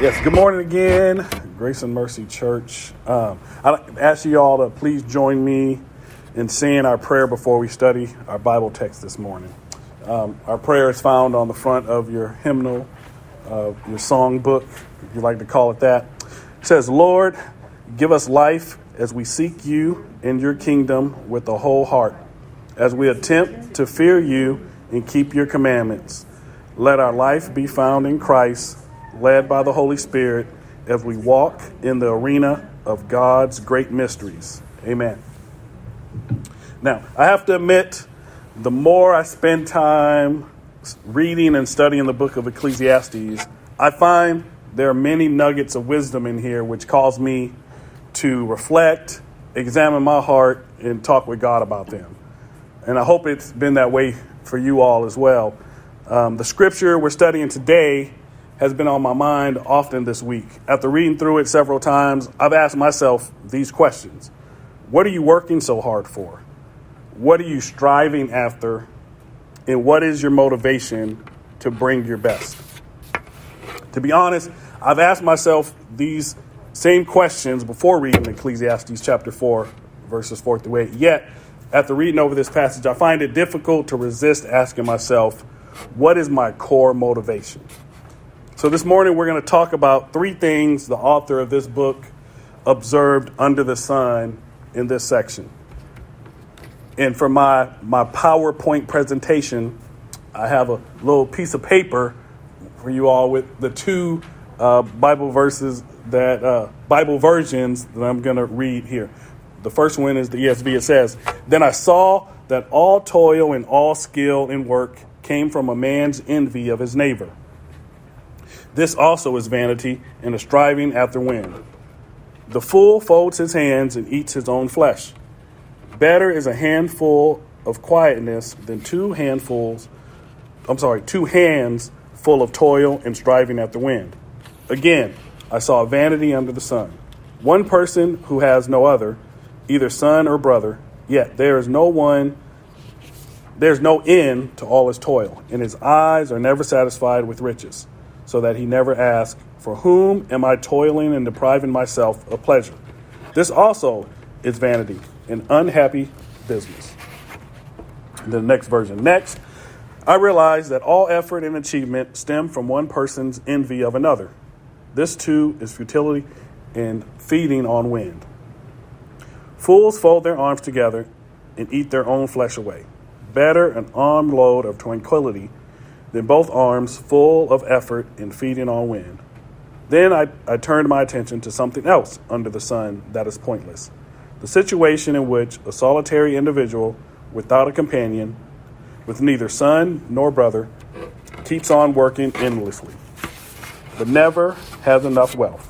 Yes, good morning again, Grace and Mercy Church. Um, I ask you all to please join me in saying our prayer before we study our Bible text this morning. Um, our prayer is found on the front of your hymnal, uh, your song book, if you like to call it that. It says, Lord, give us life as we seek you in your kingdom with a whole heart, as we attempt to fear you and keep your commandments. Let our life be found in Christ led by the Holy Spirit as we walk in the arena of God's great mysteries. Amen. Now, I have to admit, the more I spend time reading and studying the book of Ecclesiastes, I find there are many nuggets of wisdom in here which cause me to reflect, examine my heart, and talk with God about them. And I hope it's been that way for you all as well. Um, the scripture we're studying today has been on my mind often this week. After reading through it several times, I've asked myself these questions What are you working so hard for? What are you striving after? And what is your motivation to bring your best? To be honest, I've asked myself these same questions before reading Ecclesiastes chapter 4, verses 4 through 8. Yet, after reading over this passage, I find it difficult to resist asking myself, what is my core motivation? So, this morning we're going to talk about three things the author of this book observed under the sun in this section. And for my, my PowerPoint presentation, I have a little piece of paper for you all with the two uh, Bible verses that, uh, Bible versions that I'm going to read here. The first one is the ESV. It says, Then I saw that all toil and all skill in work came from a man's envy of his neighbor. This also is vanity and a striving after wind. The fool folds his hands and eats his own flesh. Better is a handful of quietness than two handfuls, I'm sorry, two hands full of toil and striving after wind. Again, I saw vanity under the sun. One person who has no other, either son or brother, yet there is no one, there's no end to all his toil, and his eyes are never satisfied with riches so that he never asks, For whom am I toiling and depriving myself of pleasure? This also is vanity, an unhappy business. The next version. Next, I realize that all effort and achievement stem from one person's envy of another. This too is futility and feeding on wind. Fools fold their arms together and eat their own flesh away. Better an armload of tranquility then both arms full of effort and feeding on wind. Then I, I turned my attention to something else under the sun that is pointless the situation in which a solitary individual without a companion, with neither son nor brother, keeps on working endlessly, but never has enough wealth.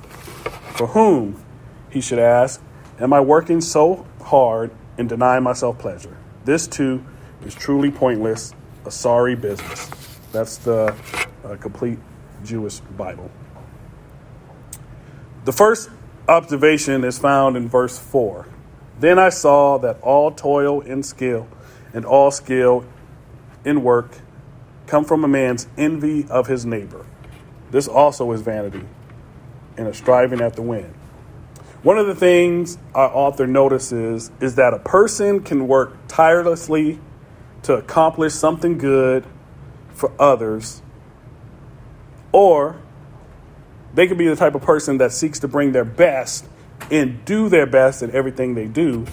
For whom, he should ask, am I working so hard and denying myself pleasure? This too is truly pointless, a sorry business. That's the uh, complete Jewish Bible. The first observation is found in verse 4. Then I saw that all toil and skill and all skill in work come from a man's envy of his neighbor. This also is vanity and a striving after wind. One of the things our author notices is that a person can work tirelessly to accomplish something good for others, or they could be the type of person that seeks to bring their best and do their best in everything they do.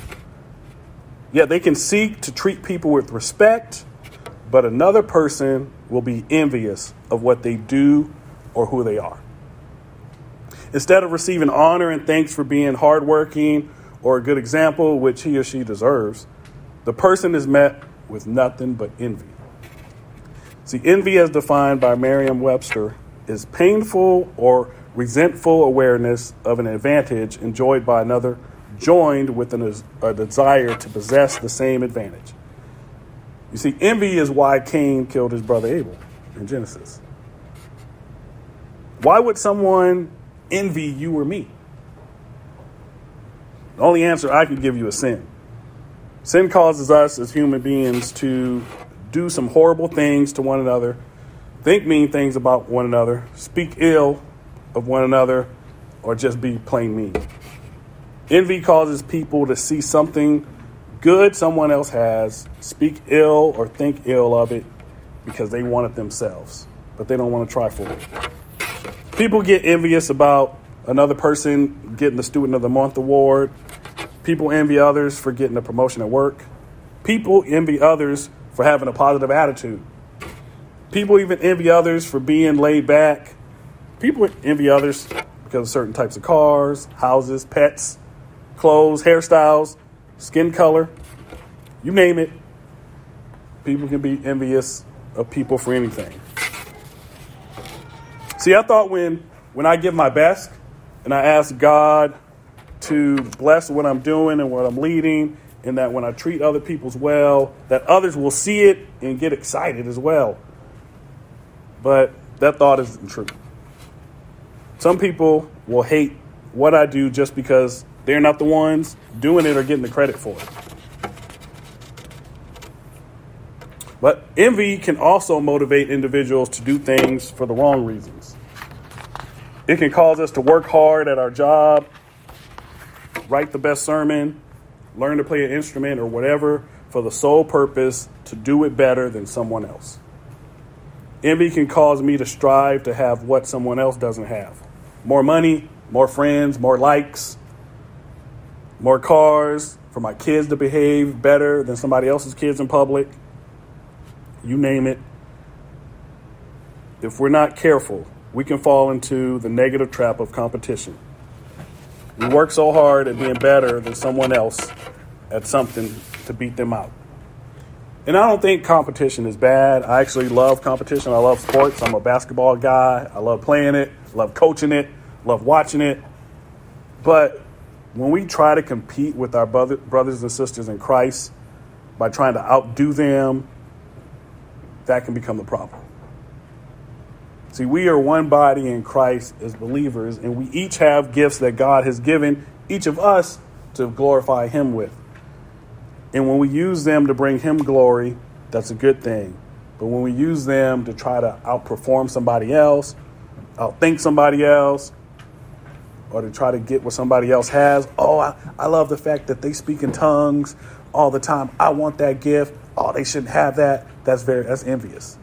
Yet they can seek to treat people with respect, but another person will be envious of what they do or who they are. Instead of receiving honor and thanks for being hardworking or a good example, which he or she deserves, the person is met with nothing but envy. See, envy, as defined by Merriam Webster, is painful or resentful awareness of an advantage enjoyed by another, joined with an, a desire to possess the same advantage. You see, envy is why Cain killed his brother Abel in Genesis. Why would someone envy you or me? The only answer I can give you is sin. Sin causes us as human beings to do some horrible things to one another, think mean things about one another, speak ill of one another or just be plain mean. Envy causes people to see something good someone else has, speak ill or think ill of it because they want it themselves, but they don't want to try for it. People get envious about another person getting the Student of the Month award. People envy others for getting a promotion at work. People envy others for having a positive attitude. People even envy others for being laid back. People envy others because of certain types of cars, houses, pets, clothes, hairstyles, skin color, you name it. People can be envious of people for anything. See, I thought when when I give my best and I ask God to bless what I'm doing and what I'm leading, and that when I treat other people's well, that others will see it and get excited as well. But that thought isn't true. Some people will hate what I do just because they're not the ones doing it or getting the credit for it. But envy can also motivate individuals to do things for the wrong reasons. It can cause us to work hard at our job, write the best sermon, learn to play an instrument or whatever for the sole purpose to do it better than someone else. Envy can cause me to strive to have what someone else doesn't have more money, more friends, more likes, more cars, for my kids to behave better than somebody else's kids in public you name it. If we're not careful, we can fall into the negative trap of competition. We work so hard at being better than someone else at something to beat them out. And I don't think competition is bad. I actually love competition. I love sports. I'm a basketball guy. I love playing it, love coaching it, love watching it. But when we try to compete with our brothers and sisters in Christ by trying to outdo them that can become the problem. See, we are one body in Christ as believers, and we each have gifts that God has given each of us to glorify Him with. And when we use them to bring Him glory, that's a good thing. But when we use them to try to outperform somebody else, outthink somebody else, or to try to get what somebody else has, oh, I, I love the fact that they speak in tongues all the time. I want that gift. Oh, they shouldn't have that that's very that's envious.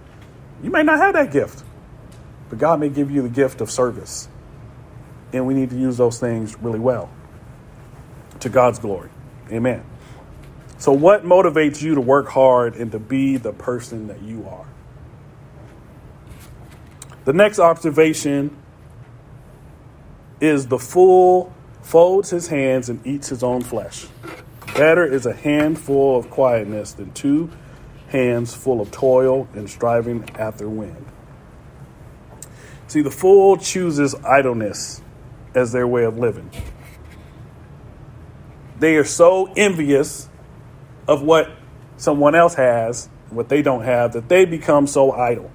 You may not have that gift, but God may give you the gift of service. And we need to use those things really well to God's glory. Amen. So, what motivates you to work hard and to be the person that you are? The next observation is the fool folds his hands and eats his own flesh. Better is a handful of quietness than two hands full of toil and striving after wind. See, the fool chooses idleness as their way of living. They are so envious of what someone else has, what they don't have, that they become so idle.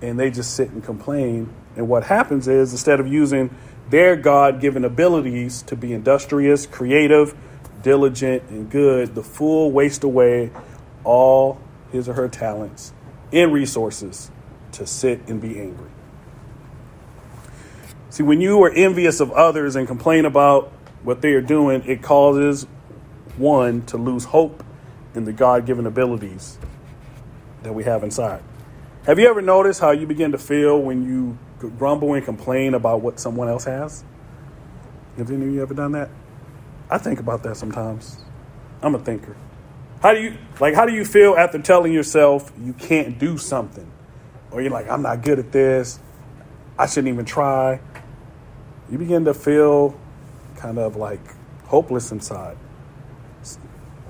And they just sit and complain. And what happens is, instead of using their God given abilities to be industrious, creative, diligent, and good, the fool wastes away all his or her talents and resources to sit and be angry. See, when you are envious of others and complain about what they are doing, it causes one to lose hope in the God given abilities that we have inside. Have you ever noticed how you begin to feel when you grumble and complain about what someone else has? Have any of you ever done that? I think about that sometimes. I'm a thinker. How do you like how do you feel after telling yourself you can't do something? Or you're like, I'm not good at this. I shouldn't even try. You begin to feel kind of like hopeless inside.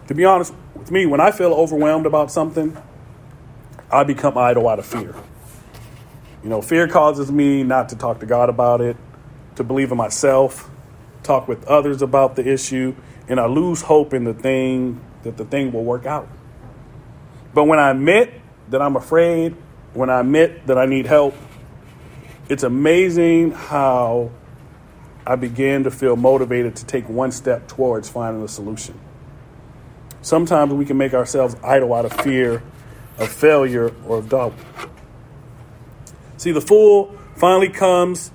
To be honest with me, when I feel overwhelmed about something, I become idle out of fear. You know, fear causes me not to talk to God about it, to believe in myself, talk with others about the issue, and I lose hope in the thing that the thing will work out. But when I admit that I'm afraid, when I admit that I need help, it's amazing how I begin to feel motivated to take one step towards finding a solution. Sometimes we can make ourselves idle out of fear of failure or of doubt. See, the fool finally comes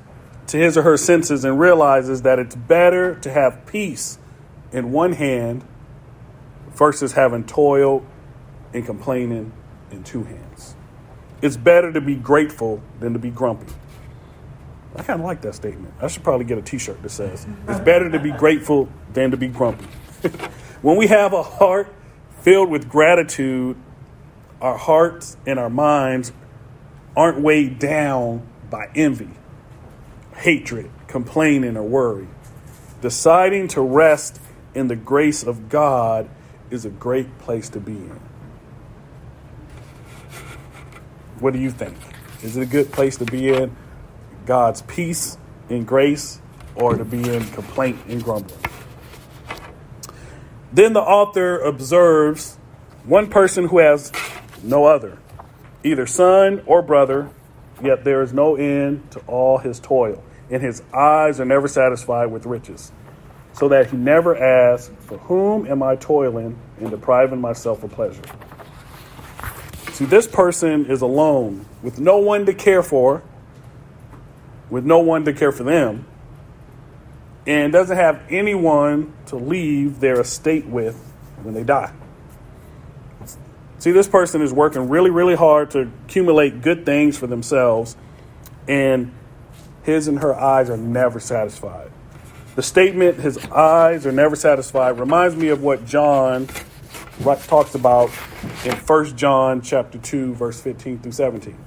to his or her senses and realizes that it's better to have peace in one hand versus having toil and complaining in two hands. It's better to be grateful than to be grumpy. I kind of like that statement. I should probably get a t shirt that says, It's better to be grateful than to be grumpy. when we have a heart filled with gratitude, our hearts and our minds aren't weighed down by envy, hatred, complaining, or worry. Deciding to rest in the grace of God is a great place to be in. What do you think? Is it a good place to be in God's peace and grace or to be in complaint and grumbling? Then the author observes one person who has no other, either son or brother, yet there is no end to all his toil, and his eyes are never satisfied with riches, so that he never asks, For whom am I toiling and depriving myself of pleasure? See, this person is alone with no one to care for, with no one to care for them, and doesn't have anyone to leave their estate with when they die. See, this person is working really, really hard to accumulate good things for themselves, and his and her eyes are never satisfied. The statement, his eyes are never satisfied, reminds me of what John talks about in 1 John chapter 2, verse 15 through 17.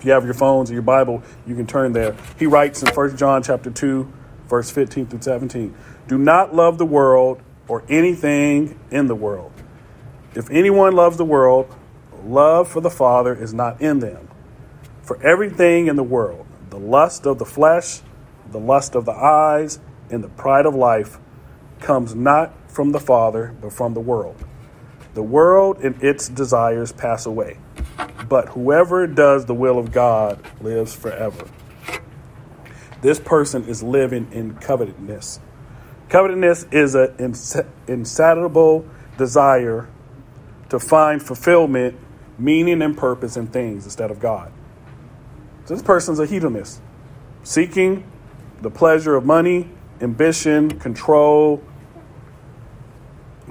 If you have your phones or your Bible, you can turn there. He writes in 1 John chapter 2, verse 15 through 17. Do not love the world or anything in the world. If anyone loves the world, love for the Father is not in them. For everything in the world, the lust of the flesh, the lust of the eyes, and the pride of life, comes not from the Father, but from the world. The world and its desires pass away, but whoever does the will of God lives forever. This person is living in covetousness. Covetousness is an insatiable desire to find fulfillment, meaning, and purpose in things instead of God. So this person's a hedonist, seeking the pleasure of money, ambition, control,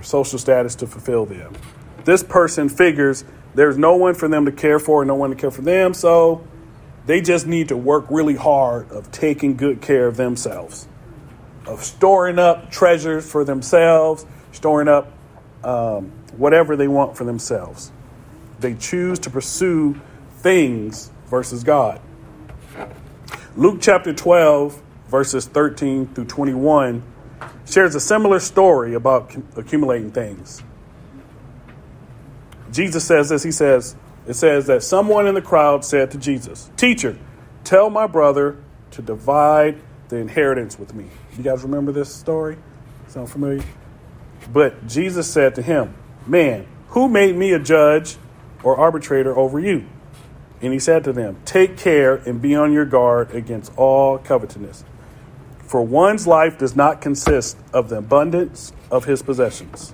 social status to fulfill them. This person figures there's no one for them to care for, no one to care for them, so they just need to work really hard of taking good care of themselves, of storing up treasures for themselves, storing up um, whatever they want for themselves. They choose to pursue things versus God. Luke chapter 12, verses 13 through 21 shares a similar story about accumulating things. Jesus says this. He says, it says that someone in the crowd said to Jesus, Teacher, tell my brother to divide the inheritance with me. You guys remember this story? Sound familiar? But Jesus said to him, Man, who made me a judge or arbitrator over you? And he said to them, Take care and be on your guard against all covetousness. For one's life does not consist of the abundance of his possessions.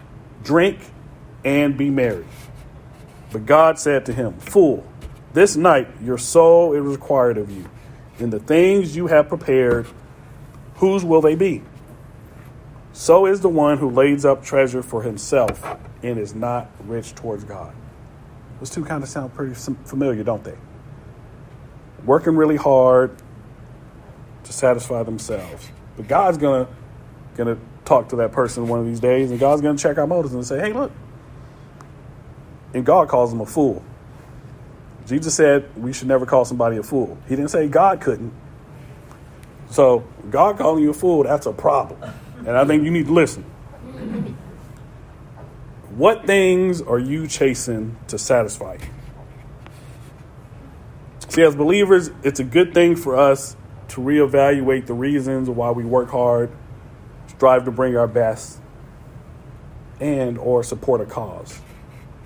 drink, and be merry. But God said to him, Fool, this night your soul is required of you. And the things you have prepared, whose will they be? So is the one who lays up treasure for himself and is not rich towards God. Those two kind of sound pretty familiar, don't they? Working really hard, to satisfy themselves. But God's gonna gonna talk to that person one of these days, and God's gonna check our motives and say, "Hey, look." And God calls them a fool. Jesus said we should never call somebody a fool. He didn't say God couldn't. So God calling you a fool, that's a problem. And I think you need to listen. What things are you chasing to satisfy? See, as believers, it's a good thing for us to reevaluate the reasons why we work hard, strive to bring our best, and or support a cause.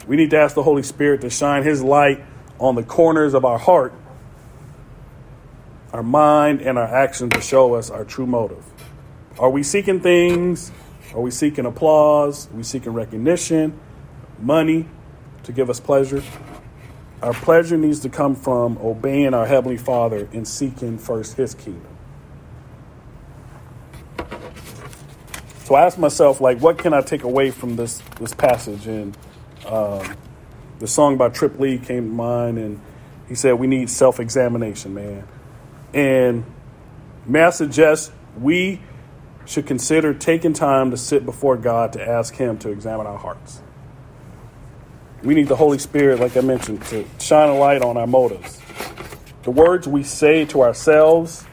We need to ask the Holy Spirit to shine his light on the corners of our heart, our mind, and our actions to show us our true motive. Are we seeking things? Are we seeking applause? Are we seeking recognition, money to give us pleasure? Our pleasure needs to come from obeying our Heavenly Father and seeking first His kingdom. So I asked myself, like, what can I take away from this this passage? And um, the song by Trip Lee came to mind, and he said, "We need self examination, man." And may I suggest we should consider taking time to sit before God to ask Him to examine our hearts. We need the Holy Spirit, like I mentioned, to shine a light on our motives. The words we say to ourselves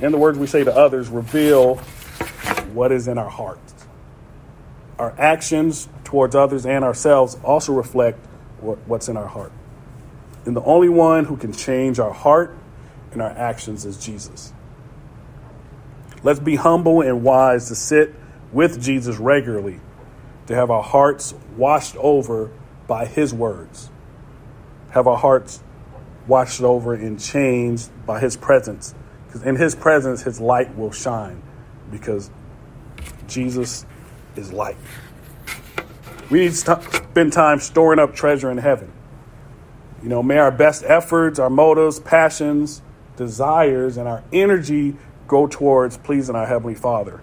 and the words we say to others reveal what is in our hearts. Our actions towards others and ourselves also reflect what, what's in our heart. And the only one who can change our heart and our actions is Jesus. Let's be humble and wise to sit with Jesus regularly, to have our hearts washed over by his words, have our hearts washed over and changed by his presence. Because in his presence, his light will shine, because Jesus is light. We need to spend time storing up treasure in heaven. You know, may our best efforts, our motives, passions, desires, and our energy go towards pleasing our Heavenly Father.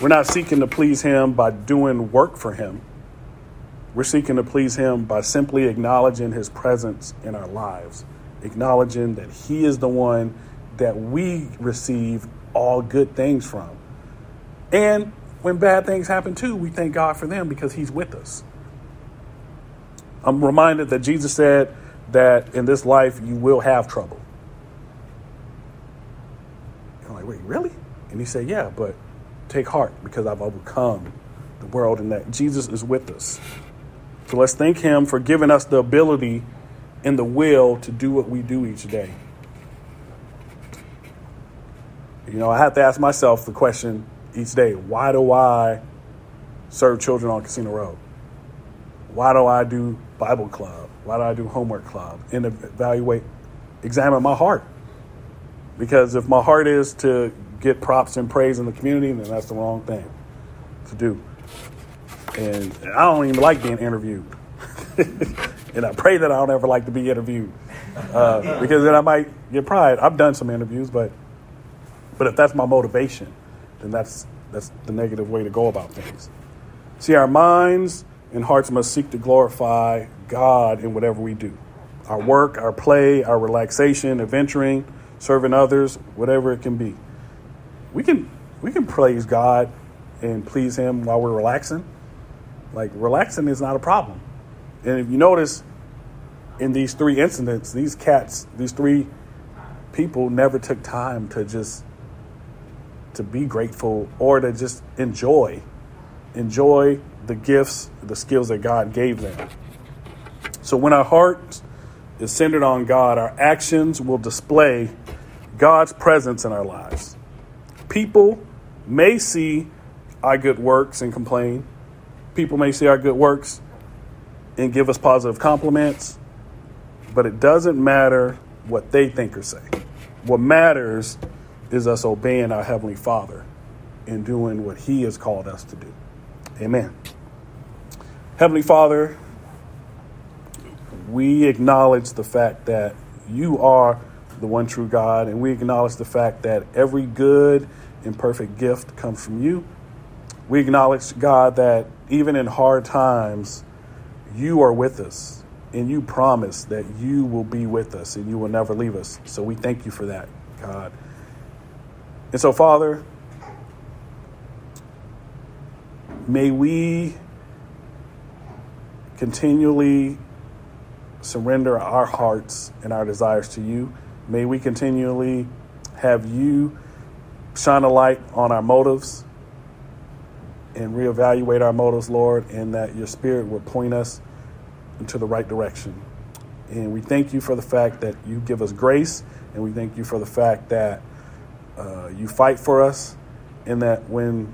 We're not seeking to please Him by doing work for Him. We're seeking to please Him by simply acknowledging His presence in our lives, acknowledging that He is the one that we receive all good things from. And when bad things happen too, we thank God for them because He's with us. I'm reminded that Jesus said that in this life you will have trouble. And I'm like, wait, really? And he said, yeah, but take heart because I've overcome the world and that Jesus is with us. So let's thank him for giving us the ability and the will to do what we do each day. You know, I have to ask myself the question each day why do I serve children on Casino Road? Why do I do Bible club? Why do I do homework club? And evaluate, examine my heart. Because if my heart is to get props and praise in the community, then that's the wrong thing to do. And I don't even like being interviewed. and I pray that I don't ever like to be interviewed. Uh, because then I might get pride. I've done some interviews, but but if that's my motivation, then that's that's the negative way to go about things. See, our minds and hearts must seek to glorify God in whatever we do. Our work, our play, our relaxation, adventuring, serving others, whatever it can be. We can we can praise God and please Him while we're relaxing. Like relaxing is not a problem. And if you notice, in these three incidents, these cats, these three people never took time to just to be grateful or to just enjoy enjoy the gifts, the skills that God gave them. So when our heart is centered on God, our actions will display God's presence in our lives. People may see our good works and complain. People may see our good works and give us positive compliments, but it doesn't matter what they think or say. What matters is us obeying our Heavenly Father and doing what He has called us to do. Amen. Heavenly Father, we acknowledge the fact that you are the one true God, and we acknowledge the fact that every good and perfect gift comes from you. We acknowledge, God, that even in hard times, you are with us, and you promise that you will be with us and you will never leave us. So we thank you for that, God. And so, Father, may we continually surrender our hearts and our desires to you. May we continually have you shine a light on our motives and reevaluate our motives, Lord, and that your spirit will point us into the right direction. And we thank you for the fact that you give us grace, and we thank you for the fact that uh, you fight for us, in that when,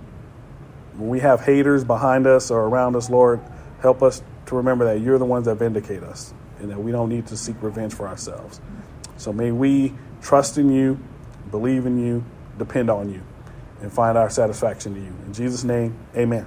when we have haters behind us or around us, Lord, help us to remember that you're the ones that vindicate us and that we don't need to seek revenge for ourselves. So may we trust in you, believe in you, depend on you, and find our satisfaction in you. In Jesus' name, amen.